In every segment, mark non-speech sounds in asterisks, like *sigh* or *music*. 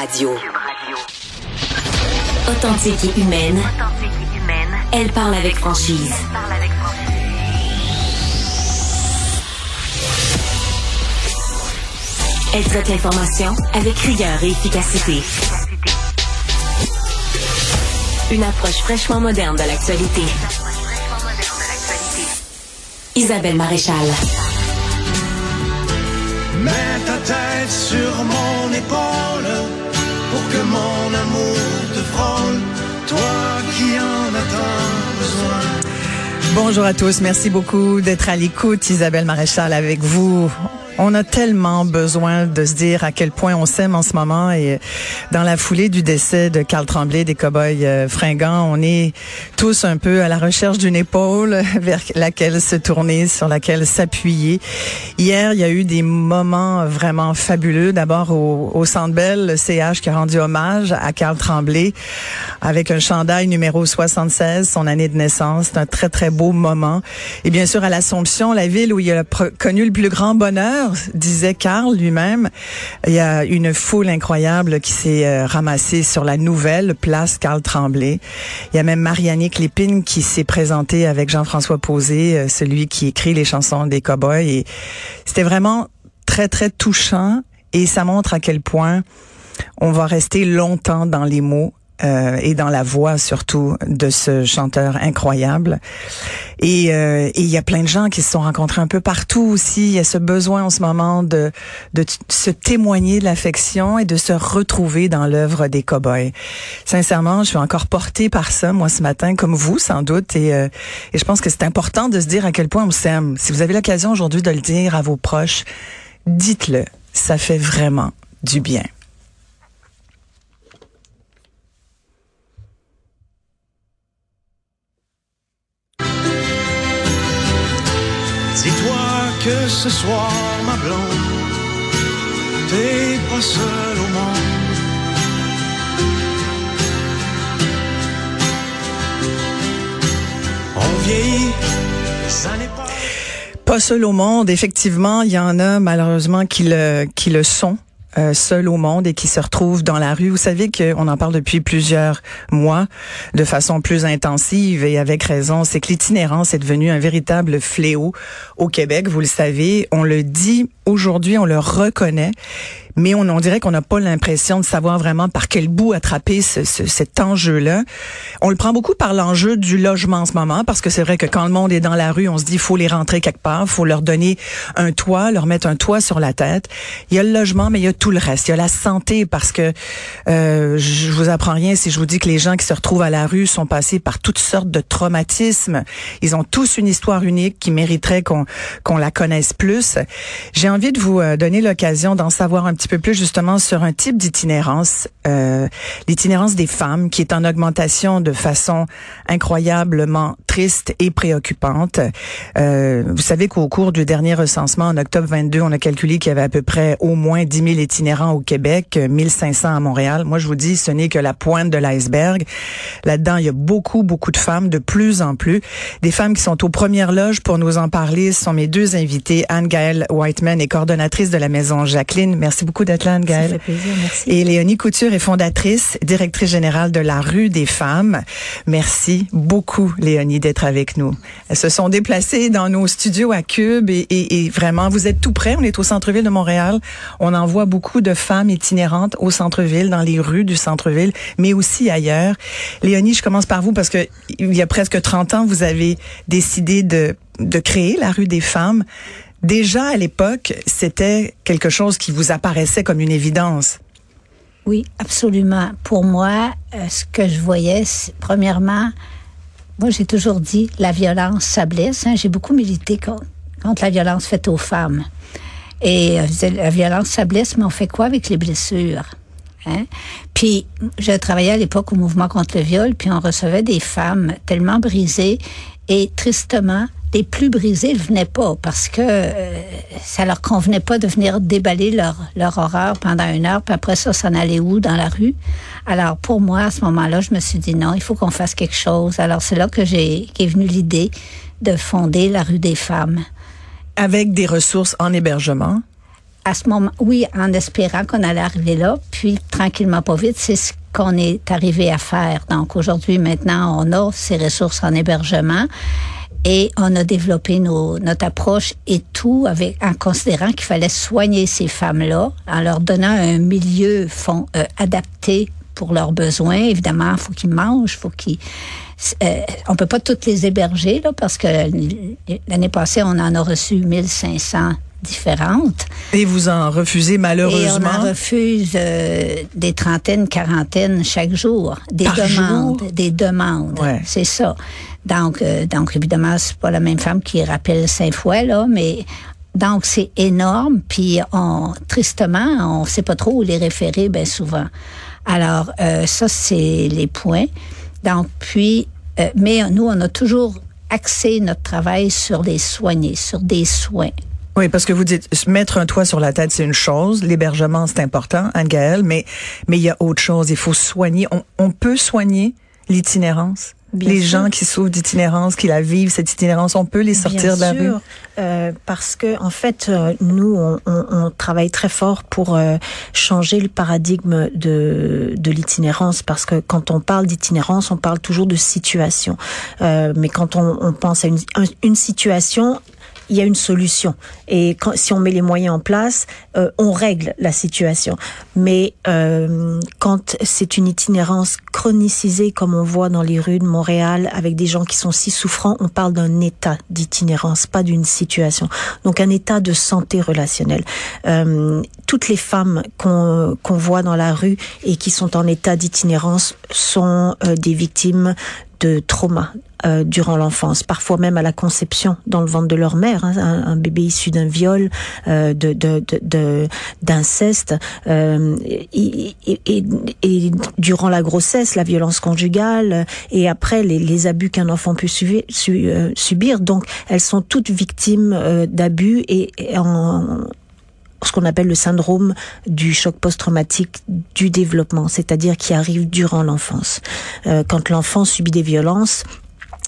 Radio. Authentique et humaine. Elle parle avec franchise. Elle traite l'information avec rigueur et efficacité. Une approche fraîchement moderne de l'actualité. Isabelle Maréchal. Mets ta tête sur mon épaule que mon amour te frôle, toi qui en as tant besoin. Bonjour à tous, merci beaucoup d'être à l'écoute. Isabelle Maréchal avec vous. On a tellement besoin de se dire à quel point on s'aime en ce moment et dans la foulée du décès de Carl Tremblay des Cowboys euh, fringants, on est tous un peu à la recherche d'une épaule *laughs* vers laquelle se tourner, sur laquelle s'appuyer. Hier, il y a eu des moments vraiment fabuleux. D'abord au, au Centre le CH qui a rendu hommage à Carl Tremblay avec un chandail numéro 76, son année de naissance. C'est un très, très beau moment. Et bien sûr, à l'Assomption, la ville où il a connu le plus grand bonheur, disait Karl lui-même. Il y a une foule incroyable qui s'est euh, ramassée sur la nouvelle place Karl Tremblay. Il y a même Marianne Lépine qui s'est présentée avec Jean-François Posé, euh, celui qui écrit les chansons des cowboys. Et c'était vraiment très, très touchant et ça montre à quel point on va rester longtemps dans les mots euh, et dans la voix surtout de ce chanteur incroyable. Et euh, il y a plein de gens qui se sont rencontrés un peu partout aussi. Il y a ce besoin en ce moment de, de se témoigner de l'affection et de se retrouver dans l'œuvre des cowboys. Sincèrement, je suis encore portée par ça, moi, ce matin, comme vous, sans doute. Et, euh, et je pense que c'est important de se dire à quel point on s'aime. Si vous avez l'occasion aujourd'hui de le dire à vos proches, dites-le. Ça fait vraiment du bien. Dis-toi que ce soir, ma blonde, t'es pas seule au monde. On vieillit, ça n'est pas... Pas seul au monde, effectivement, il y en a malheureusement qui le, qui le sont. Euh, seuls au monde et qui se retrouvent dans la rue. Vous savez qu'on en parle depuis plusieurs mois de façon plus intensive et avec raison. C'est que l'itinérance est devenue un véritable fléau au Québec. Vous le savez, on le dit aujourd'hui, on le reconnaît mais on, dirait qu'on n'a pas l'impression de savoir vraiment par quel bout attraper ce, ce, cet enjeu-là. On le prend beaucoup par l'enjeu du logement en ce moment, parce que c'est vrai que quand le monde est dans la rue, on se dit faut les rentrer quelque part, faut leur donner un toit, leur mettre un toit sur la tête. Il y a le logement, mais il y a tout le reste. Il y a la santé, parce que euh, je vous apprends rien si je vous dis que les gens qui se retrouvent à la rue sont passés par toutes sortes de traumatismes. Ils ont tous une histoire unique qui mériterait qu'on qu'on la connaisse plus. J'ai de vous euh, donner l'occasion d'en savoir un petit peu plus justement sur un type d'itinérance, euh, l'itinérance des femmes qui est en augmentation de façon incroyablement triste et préoccupante. Euh, vous savez qu'au cours du dernier recensement en octobre 22, on a calculé qu'il y avait à peu près au moins 10 000 itinérants au Québec, 1500 à Montréal. Moi, je vous dis, ce n'est que la pointe de l'iceberg. Là-dedans, il y a beaucoup, beaucoup de femmes, de plus en plus. Des femmes qui sont aux premières loges pour nous en parler sont mes deux invités, Anne-Gaëlle Whiteman est coordonnatrice de la Maison Jacqueline. Merci beaucoup d'être là. Ça fait plaisir, merci. Et Léonie Couture est fondatrice, directrice générale de la Rue des Femmes. Merci beaucoup, Léonie, d'être avec nous. Elles se sont déplacées dans nos studios à Cube et, et, et vraiment, vous êtes tout près. On est au centre-ville de Montréal. On envoie beaucoup de femmes itinérantes au centre-ville, dans les rues du centre-ville, mais aussi ailleurs. Léonie, je commence par vous parce que il y a presque 30 ans, vous avez décidé de, de créer la Rue des Femmes. Déjà à l'époque, c'était quelque chose qui vous apparaissait comme une évidence. Oui, absolument. Pour moi, euh, ce que je voyais, premièrement, moi j'ai toujours dit la violence, ça blesse. Hein. J'ai beaucoup milité contre, contre, la violence faite aux femmes. Et euh, la violence, ça blesse, mais on fait quoi avec les blessures? Hein? Puis, je travaillais à l'époque au mouvement contre le viol, puis on recevait des femmes tellement brisées et tristement les plus brisés ne venaient pas parce que euh, ça leur convenait pas de venir déballer leur, leur horreur pendant une heure, puis après ça, s'en aller où? Dans la rue. Alors pour moi, à ce moment-là, je me suis dit non, il faut qu'on fasse quelque chose. Alors c'est là que j'ai qu'est venue l'idée de fonder la rue des femmes. Avec des ressources en hébergement? à ce moment, oui, en espérant qu'on allait arriver là, puis tranquillement, pas vite, c'est ce qu'on est arrivé à faire. Donc aujourd'hui, maintenant, on a ces ressources en hébergement et on a développé nos, notre approche et tout avec en considérant qu'il fallait soigner ces femmes-là en leur donnant un milieu fond, euh, adapté pour leurs besoins. Évidemment, il faut qu'ils mangent, faut qu'ils euh, on peut pas toutes les héberger là parce que l'année passée on en a reçu 1500 différentes. Et vous en refusez malheureusement? Et on en refuse euh, des trentaines, quarantaines chaque jour. Des demandes. Des demandes. C'est ça. Donc, euh, donc évidemment, c'est pas la même femme qui rappelle cinq fois, là, mais donc c'est énorme. Puis on, tristement, on sait pas trop où les référer, bien souvent. Alors, euh, ça, c'est les points. Donc, puis, mais nous, on a toujours axé notre travail sur les soignés, sur des soins. Oui, parce que vous dites mettre un toit sur la tête, c'est une chose. L'hébergement, c'est important, Anne-Gaëlle, mais mais il y a autre chose. Il faut soigner. On, on peut soigner l'itinérance. les gens qui souffrent d'itinérance, qui la vivent, cette itinérance, on peut les sortir de la rue? Euh, parce que en fait, euh, nous, on, on, on, travaille très fort pour euh, changer le paradigme de, de l'itinérance, parce que quand on parle d'itinérance, on parle toujours de situation. Euh, mais quand on, on pense à une, une situation, il y a une solution. Et quand, si on met les moyens en place, euh, on règle la situation. Mais euh, quand c'est une itinérance chronicisée, comme on voit dans les rues de Montréal, avec des gens qui sont si souffrants, on parle d'un état d'itinérance, pas d'une situation. Donc un état de santé relationnelle. Euh, toutes les femmes qu'on qu'on voit dans la rue et qui sont en état d'itinérance sont euh, des victimes de trauma euh, durant l'enfance, parfois même à la conception dans le ventre de leur mère, hein, un, bébé issu d'un viol, euh, de d'inceste, de, euh, et, et, et, durant la grossesse, la violence conjugale, et après les, les abus qu'un enfant peut subir, euh, subir. Donc, elles sont toutes victimes euh, d'abus et, en, ce qu'on appelle le syndrome du choc post-traumatique du développement, c'est-à-dire qui arrive durant l'enfance. Euh, quand l'enfant subit des violences,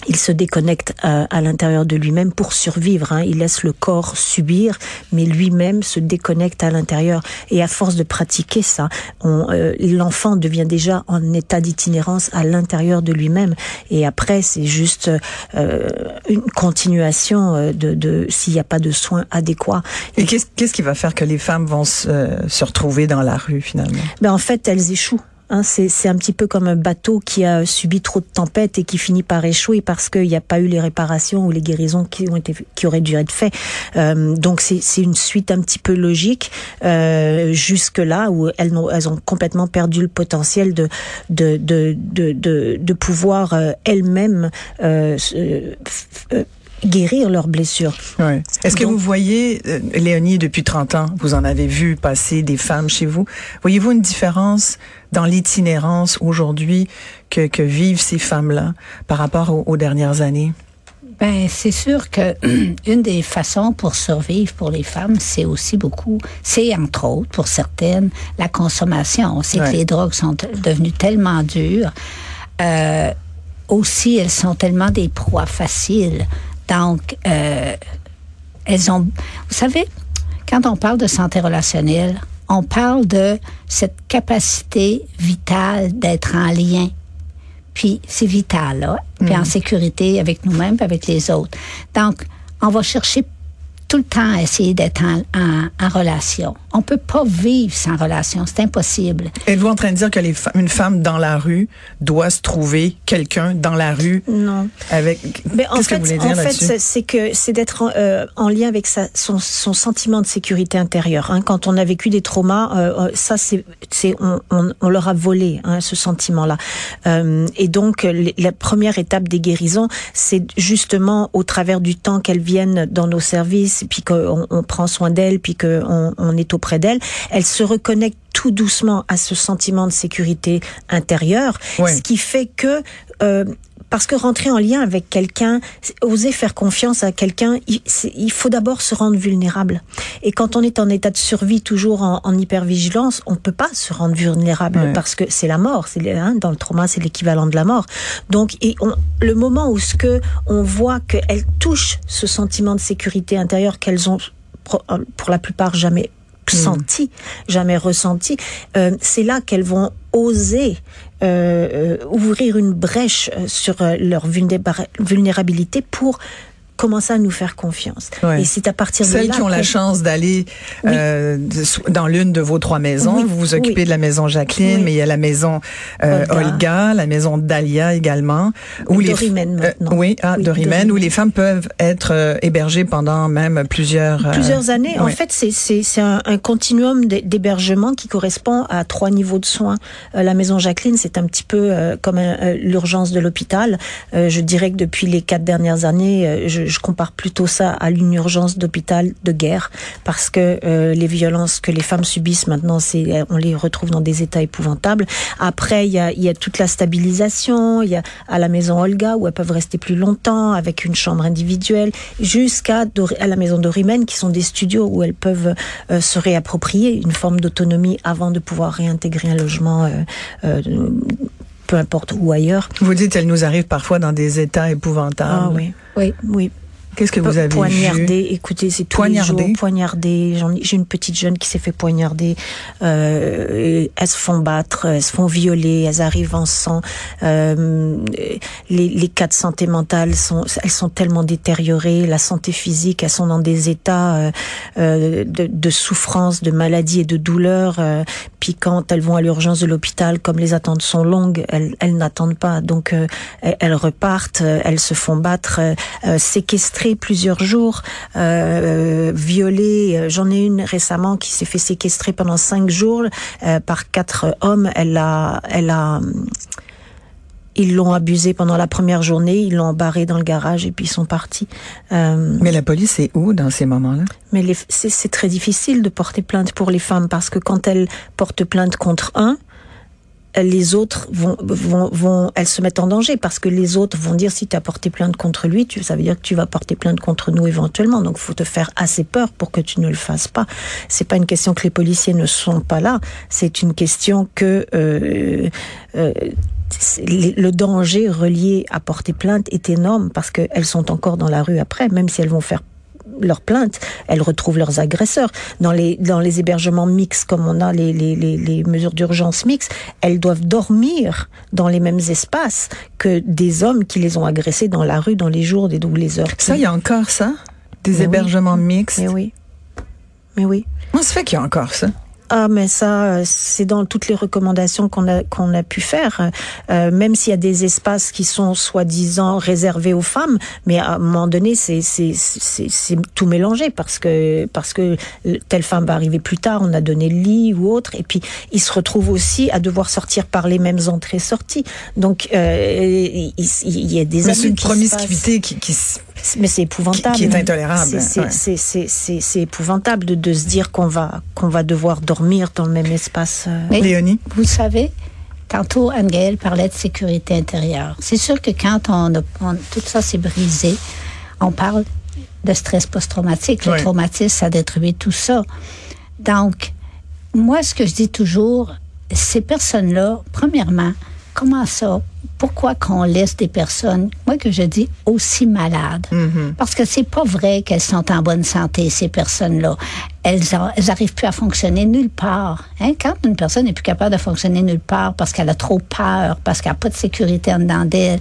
il se déconnecte à, à l'intérieur de lui-même pour survivre. Hein. Il laisse le corps subir, mais lui-même se déconnecte à l'intérieur. Et à force de pratiquer ça, euh, l'enfant devient déjà en état d'itinérance à l'intérieur de lui-même. Et après, c'est juste euh, une continuation euh, de, de s'il n'y a pas de soins adéquats. Et qu'est-ce qu'est-ce qui va faire que les femmes vont se, euh, se retrouver dans la rue finalement? Ben en fait, elles échouent. Hein, c'est un petit peu comme un bateau qui a subi trop de tempêtes et qui finit par échouer parce qu'il n'y a pas eu les réparations ou les guérisons qui ont été qui auraient dû être faites. Euh, donc c'est une suite un petit peu logique euh, jusque là où elles ont, elles ont complètement perdu le potentiel de de de de, de, pouvoir euh, elles-mêmes euh, guérir leurs blessures. Ouais. Est-ce que vous voyez, euh, Léonie, depuis 30 ans, vous en avez vu passer des femmes chez vous, voyez-vous une différence dans l'itinérance aujourd'hui que, que vivent ces femmes-là par rapport aux, aux dernières années? Ben, c'est sûr que *clears throat* une des façons pour survivre pour les femmes, c'est aussi beaucoup, c'est entre autres pour certaines la consommation. On sait ouais. que les drogues sont devenues tellement dures. Euh, aussi, elles sont tellement des proies faciles. Donc, euh, elles ont, vous savez, quand on parle de santé relationnelle, on parle de cette capacité vitale d'être en lien. Puis c'est vital, là. Puis mm. en sécurité avec nous-mêmes, avec les autres. Donc, on va chercher tout le temps essayer d'être en, en, en, relation. On peut pas vivre sans relation, c'est impossible. Êtes-vous en train de dire que les une femme dans la rue doit se trouver quelqu'un dans la rue Non. Avec Mais en fait, que en fait, c'est que c'est d'être en, euh, en, lien avec sa, son, son, sentiment de sécurité intérieure. Hein. Quand on a vécu des traumas, euh, ça c'est c'est on, on, on, leur a volé hein, ce sentiment-là. Euh, et donc la première étape des guérisons, c'est justement au travers du temps qu'elles viennent dans nos services puis qu'on on prend soin d'elle, puis qu'on on est auprès d'elle, elle se reconnecte tout doucement à ce sentiment de sécurité intérieure, ouais. ce qui fait que euh, parce que rentrer en lien avec quelqu'un, oser faire confiance à quelqu'un, il, il, faut d'abord se rendre vulnérable. Et quand on est en état de survie, toujours en, en hypervigilance, on ne peut pas se rendre vulnérable ouais. parce que c'est la mort. C'est hein, dans le trauma, c'est l'équivalent de la mort. Donc, et on, le moment où ce que on voit qu'elles touchent ce sentiment de sécurité intérieure qu'elles ont pour la plupart jamais senti, jamais ressenti. Euh, c'est là qu'elles vont oser euh, euh, ouvrir une brèche sur leur vulnéra- vulnérabilité pour commencer à nous faire confiance? Ouais. Et c'est à partir de Celles là qui ont la chance d'aller euh, de- dans l'une de vos trois maisons, Oui, vous vous occupez oui. de la maison Jacqueline, mais il y a la maison euh, Olga. Olga. la maison Dahlia également. Oui, les- Dorimène euh, maintenant. oui, ah, Dorimène, Dorimène. où les femmes peuvent être hébergées pendant même plusieurs plusieurs années. En fait, c'est c'est c'est un, un continuum d'hé- d'hébergement qui correspond à trois niveaux de soins. La maison Jacqueline, c'est un petit peu comme l'urgence de l'hôpital. Je dirais que depuis les quatre dernières années, euh, je, compare plutôt ça à une urgence d'hôpital de guerre parce que euh, les violences que les femmes subissent maintenant, c'est on les retrouve dans des états épouvantables. Après, il y a, toute la stabilisation. Il y a à la maison Olga où elles peuvent rester plus longtemps avec une chambre individuelle, jusqu'à à la maison Dorimène qui sont des studios où elles peuvent euh, se réapproprier une forme d'autonomie avant de pouvoir réintégrer un logement. euh, euh, peu importe où ailleurs. Vous dites, elle nous arrive parfois dans des états épouvantables. Ah oui, Oui. oui. Qu'est-ce que vous avez poignardé, vu écoutez, c'est Poignardé? poignardé. J'ai une petite jeune qui s'est fait poignarder. Euh, elles se font battre, elles se font violer, elles arrivent en sang. Euh, les, les cas de santé mentale sont, elles sont tellement détériorées. La santé physique, elles sont dans des états euh, euh, de, de souffrance, de maladie et de douleur. euh, puis quand elles vont à l'urgence de l'hôpital, comme les attentes sont longues, elles, elles n'attendent pas. Donc euh, elles, repartent, elles se font battre, euh, euh, séquestrées plusieurs jours, euh, violées. J'en ai une récemment qui s'est fait séquestrer pendant cinq jours euh, par quatre hommes. Elle a, elle a. Ils l'ont abusée pendant la première journée, ils l'ont embarrée dans le garage et puis ils sont partis. Euh, Mais la police est où dans ces moments-là? Mais c'est très difficile de porter plainte pour les femmes parce que quand elles portent plainte contre un, les autres vont, vont, vont, elles se mettent en danger parce que les autres vont dire si tu as porté plainte contre lui, tu, ça veut dire que tu vas porter plainte contre nous éventuellement. Donc, faut te faire assez peur pour que tu ne le fasses pas. C'est pas une question que les policiers ne sont pas là. C'est une question que euh, euh, le danger relié à porter plainte est énorme parce qu'elles sont encore dans la rue après, même si elles vont faire leur plainte, elles retrouvent leurs agresseurs. Dans les, dans les hébergements mixtes, comme on a les, les, les, les mesures d'urgence mixtes, elles doivent dormir dans les mêmes espaces que des hommes qui les ont agressées dans la rue, dans les jours des ou les heures. Ça, il y a encore ça Des Mais oui. hébergements mixtes? Mais oui. Mais oui. Comment se fait qu'il y a encore ça? Ah, mais ça, euh, c'est dans toutes les recommandations qu'on a qu'on a pu faire. Euh, même s'il y a des espaces qui sont soi-disant réservés aux femmes, mais à un moment donné, c'est c'est c'est c'est tout mélangé parce que parce que telle femme va arriver plus tard, on a donné le lit ou autre, et puis ils se retrouvent aussi à devoir sortir par les mêmes entrées-sorties. Donc euh, il, il y a des Mais c'est abus une qui promiscuité qui, qui Mais c'est épouvantable. Qui- qui est intolérable, C'est- ouais. c'est épouvantable de, de se dire qu'on va, qu'on va devoir dormir dans le même espace. euh. Mais- Léonie? Vous savez, tantôt Anne-Gaëlle parlait de sécurité intérieure. C'est sûr que quand on, a- on- tout ça s'est brisé, on parle de stress post-traumatique. Le Oui. traumatisme, ça détruit tout ça. Donc, moi, ce que je dis toujours, ces personnes-là, premièrement, comment ça? Pourquoi qu'on laisse des personnes, moi que je dis, aussi malades? Parce que c'est pas vrai qu'elles sont en bonne santé, ces personnes-là. Elles, a- elles arrivent plus à fonctionner nulle part. Hein? Quand une personne n'est plus capable de fonctionner nulle part parce qu'elle a trop peur, parce qu'elle n'a pas de sécurité en dedans d'elle,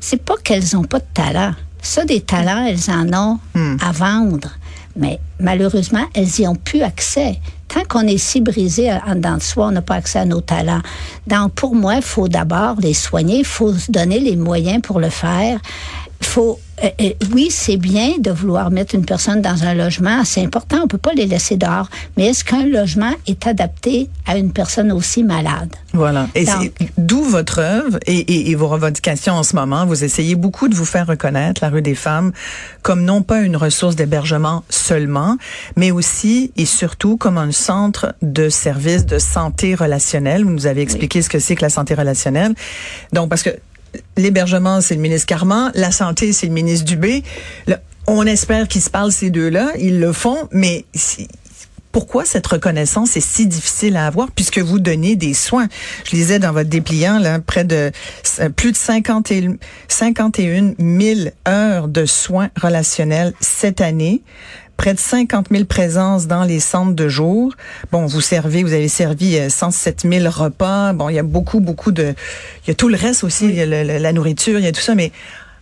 c'est pas qu'elles ont pas de talent. Ça, des talents, elles en ont à vendre. Mais malheureusement, elles y ont plus accès. Tant qu'on est si brisé en dedans de soi, on n'a pas accès à nos talents. Donc, pour moi, il faut d'abord les soigner, il faut se donner les moyens pour le faire. Faut, euh, euh, oui, c'est bien de vouloir mettre une personne dans un logement, c'est important, on peut pas les laisser dehors. Mais est-ce qu'un logement est adapté à une personne aussi malade? Voilà. Et d'où votre œuvre et, et- et vos revendications en ce moment. Vous essayez beaucoup de vous faire reconnaître la rue des femmes comme non pas une ressource d'hébergement seulement, mais aussi et surtout comme un centre de services de santé relationnelle. Vous nous avez expliqué ce que c'est que la santé relationnelle. Donc, parce que l'hébergement, c'est le ministre Carman, la santé, c'est le ministre Dubé. On espère qu'ils se parlent ces deux-là, ils le font, mais pourquoi cette reconnaissance est si difficile à avoir puisque vous donnez des soins? Je lisais dans votre dépliant, là, près de euh, plus de 50 et- 51 000 heures de soins relationnels cette année. Près de 50 000 présences dans les centres de jour. Bon, vous servez, vous avez servi 107 euh, 000 repas. Bon, il y a beaucoup, beaucoup de... Il y a tout le reste aussi, il y a la nourriture, il y a tout ça, mais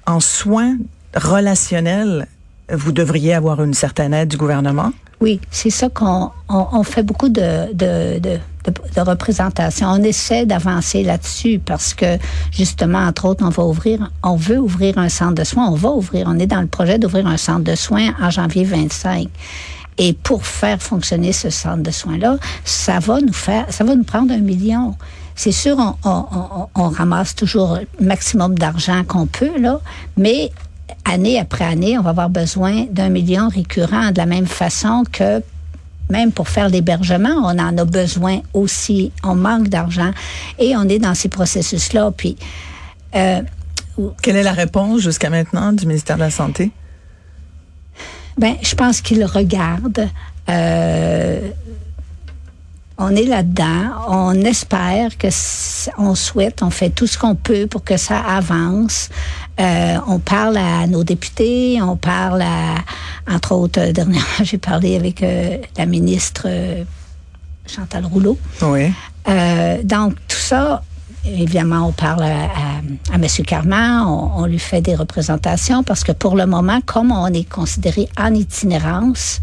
en soins relationnels, vous devriez avoir une certaine aide du gouvernement. Oui, c'est ça qu'on on, fait beaucoup de, de, de, de, représentation. On essaie d'avancer là-dessus parce que justement, entre autres, on va ouvrir, on veut ouvrir un centre de soins. On va ouvrir, on est dans le projet d'ouvrir un centre de soins en janvier 25. Et pour faire fonctionner ce centre de soins-là, ça va nous faire, ça va nous prendre un million. C'est sûr, on, on, ramasse toujours le maximum d'argent qu'on peut, là, mais année après année, on va avoir besoin d'un million récurrent de la même façon que même pour faire l'hébergement, on en a besoin aussi. On manque d'argent et on est dans ces processus-là. Puis, euh, quelle est la réponse jusqu'à maintenant du ministère de la Santé? Ben, je pense qu'ils regardent. Euh, on est là-dedans. On espère que on souhaite, on fait tout ce qu'on peut pour que ça avance. Euh, on parle à nos députés, on parle à, entre autres, euh, dernièrement, *laughs* j'ai parlé avec euh, la ministre Chantal Rouleau. Oui. donc, tout ça, évidemment, on parle à, à, M. Carman, on, on, lui fait des représentations parce que pour le moment, comme on est considéré en itinérance,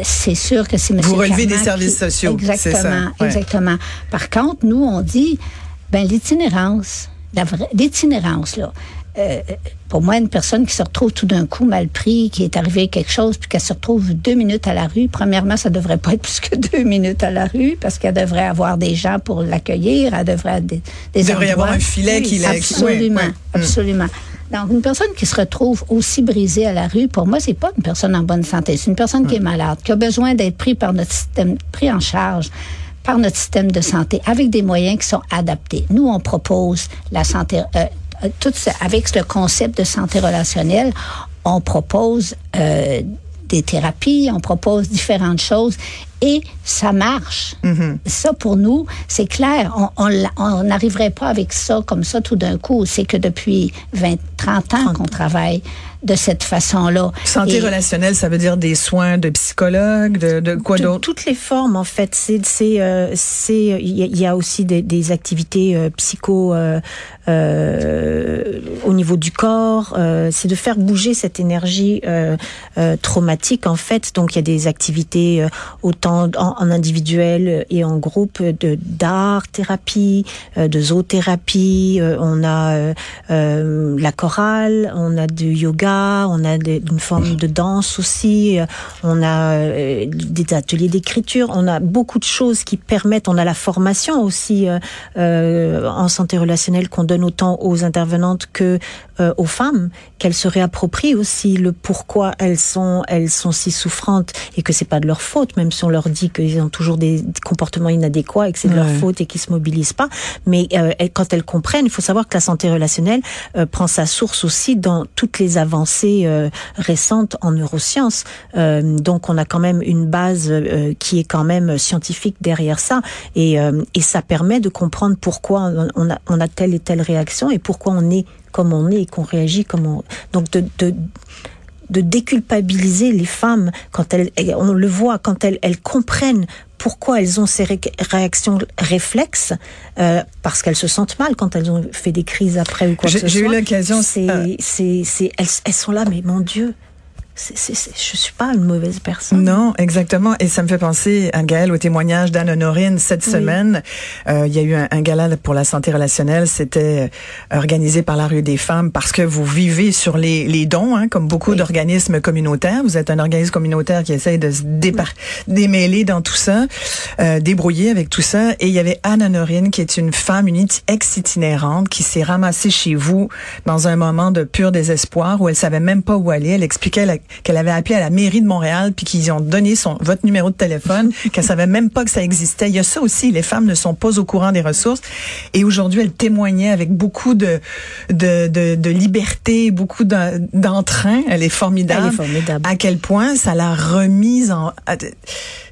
c'est sûr que c'est M. Vous relevez des services sociaux. Exactement, exactement. Par contre, nous, on dit, ben l'itinérance, l'itinérance, là, euh, pour moi, une personne qui se retrouve tout d'un coup mal pris, qui est arrivé quelque chose, puis qu'elle se retrouve deux minutes à la rue, premièrement, ça devrait pas être plus que deux minutes à la rue, parce qu'elle devrait avoir des gens pour l'accueillir, elle devrait des, des Il devrait y avoir un filet qui l'a... Absolument, absolument. Donc, une personne qui se retrouve aussi brisée à la rue, pour moi, c'est pas une personne en bonne santé. C'est une personne qui est malade, qui a besoin d'être pris par notre système, pris en charge par notre système de santé avec des moyens qui sont adaptés. Nous, on propose la santé, euh, tout avec le concept de santé relationnelle, on propose euh, des thérapies, on propose différentes choses et ça marche. Mm-hmm. Ça, pour nous, c'est clair. On n'arriverait pas avec ça comme ça tout d'un coup. C'est que depuis 20, 30 ans qu'on travaille de cette façon-là. Santé relationnelle, ça veut dire des soins de psychologue, de, de quoi d'autre? Toutes les formes, en fait. C'est, c'est, euh, c'est, il y, a aussi des, des activités euh, psycho euh, au niveau du corps. Euh, c'est de faire bouger cette énergie euh, traumatique, en fait. Donc, il y a des activités autant en, individuel et en groupe de d'art thérapie, de zoothérapie. on a la chorale, on a du yoga on a une forme de danse aussi, euh, on a euh, des ateliers d'écriture, on a beaucoup de choses qui permettent, on a la formation aussi euh, en santé relationnelle qu'on donne autant aux intervenantes que aux femmes, qu'elles se réapproprient aussi le pourquoi elles sont elles sont si souffrantes et que c'est pas de leur faute, même si on leur dit qu'ils ont toujours des comportements inadéquats et que c'est de leur faute et qu'ils se mobilisent pas. Mais quand elles comprennent, il faut savoir que la santé relationnelle prend sa source aussi dans toutes les avancées euh, récente en neurosciences. Euh, donc on a quand même une base euh, qui est quand même scientifique derrière ça et, et ça permet de comprendre pourquoi on a, on a telle et telle réaction et pourquoi on est comme on est et qu'on réagit comme on... Donc de, de de déculpabiliser les femmes quand elles, on le voit, quand elles, elles comprennent pourquoi elles ont ces réactions réflexes, euh, parce qu'elles se sentent mal quand elles ont fait des crises après ou quoi que ce soit. J'ai eu l'occasion. C'est, c'est, elles, elles sont là, mais mon Dieu, c'est, c'est, je suis pas une mauvaise personne. Non, exactement. Et ça me fait penser, à Gaël, au témoignage d'Anne Honorine cette semaine. Euh, il y a eu un, un, gala pour la santé relationnelle. C'était euh, organisé par la Rue des Femmes parce que vous vivez sur les, les dons, hein, comme beaucoup d'organismes communautaires. Vous êtes un organisme communautaire qui essaye de se démêler dans tout ça, euh, débrouiller avec tout ça. Et il y avait Anne Honorine, qui est une femme, une ex-itinérante, qui s'est ramassée chez vous dans un moment de pur désespoir où elle savait même pas où aller. Elle expliquait la qu'elle avait appelé à la mairie de Montréal puis qu'ils ont donné son votre numéro de téléphone, *laughs* qu'elle savait même pas que ça existait. Il y a ça aussi, les femmes ne sont pas au courant des ressources. Et aujourd'hui, elle témoignait avec beaucoup de de, de, de liberté, beaucoup d'entrain. Elle est formidable. Elle est formidable. À quel point ça l'a remise en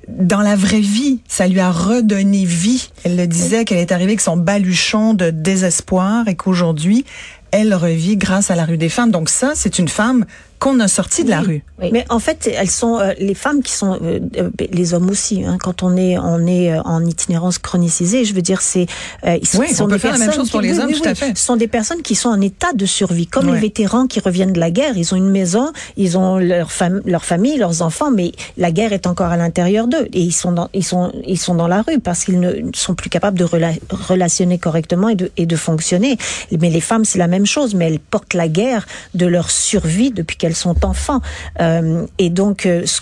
dans la vraie vie, ça lui a redonné vie. Elle le disait qu'elle est arrivée avec son baluchon de désespoir et qu'aujourd'hui, elle revit grâce à la rue des femmes. Donc ça, c'est une femme qu'on a sortis de la rue. Oui. Mais en fait, elles sont euh, les femmes qui sont euh, euh, les hommes aussi. Hein, quand on est on est en itinérance chronicisée, je veux dire, c'est ils sont, oui, sont on peut faire la même chose pour les hommes, tout à fait. Ce sont des personnes qui sont en état de survie, comme les vétérans qui reviennent de la guerre. Ils ont une maison, ils ont leur femme, leur famille, leurs enfants, mais la guerre est encore à l'intérieur d'eux et ils sont dans ils sont ils sont dans la rue parce qu'ils ne sont plus capables de relationner correctement et de et de fonctionner. Mais les femmes, c'est la même chose, mais elles portent la guerre de leur survie depuis qu'elles sont enfants. Euh, et donc, euh, ce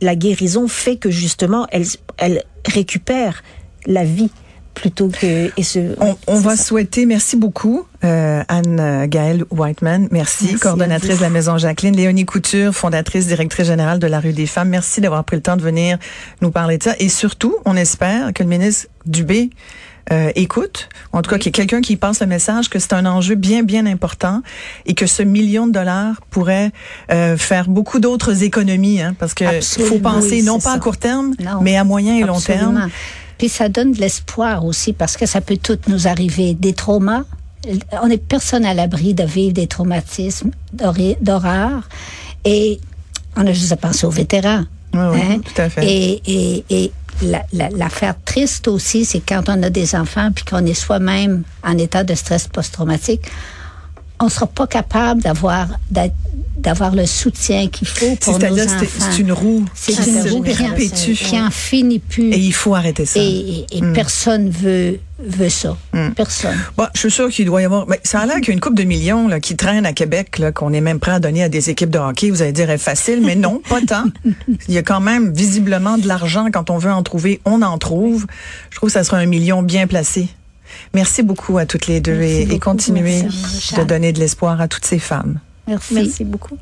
la guérison fait que justement, elles, elles récupèrent la vie plutôt que et ce, on, on va ça. souhaiter merci beaucoup euh, Anne Gaëlle Whiteman merci, merci coordonnatrice de la maison Jacqueline Léonie Couture fondatrice directrice générale de la rue des femmes merci d'avoir pris le temps de venir nous parler de ça et surtout on espère que le ministre Dubé euh, écoute, en tout cas qu'il y ait quelqu'un qui passe le message que c'est un enjeu bien, bien important et que ce million de dollars pourrait euh, faire beaucoup d'autres économies, hein, parce que faut penser oui, non pas ça. à court terme, non, mais à moyen et absolument. long terme. Puis ça donne de l'espoir aussi, parce que ça peut tout nous arriver. Des traumas, on est personne à l'abri de vivre des traumatismes, d'horreur, et on a juste à penser aux vétérans. Oui, oui, hein? tout à fait. Et, et, et l'affaire la, la, triste aussi, c'est quand on a des enfants puis qu'on est soi-même en état de stress post-traumatique, on ne sera pas capable d'avoir d'avoir le soutien qu'il faut pour nos enfants. C'est une roue c'est une roue qui, qui en finit plus. Et il faut arrêter ça. Et, et, et mm. personne veut veut ça. Mm. Personne. Bon, je suis sûr qu'il doit y avoir. Mais ça a l'air qu'il y a une coupe de millions là, qui traîne à Québec, qu'on est même prêt à donner à des équipes de hockey. Vous allez dire est facile, mais non, pas tant. *laughs* Il y a quand même visiblement de l'argent quand on veut en trouver, on en trouve. Je trouve que ça sera un million bien placé. Merci beaucoup à toutes les deux et, et, continuez de donner de l'espoir à toutes ces femmes. Merci. Merci beaucoup.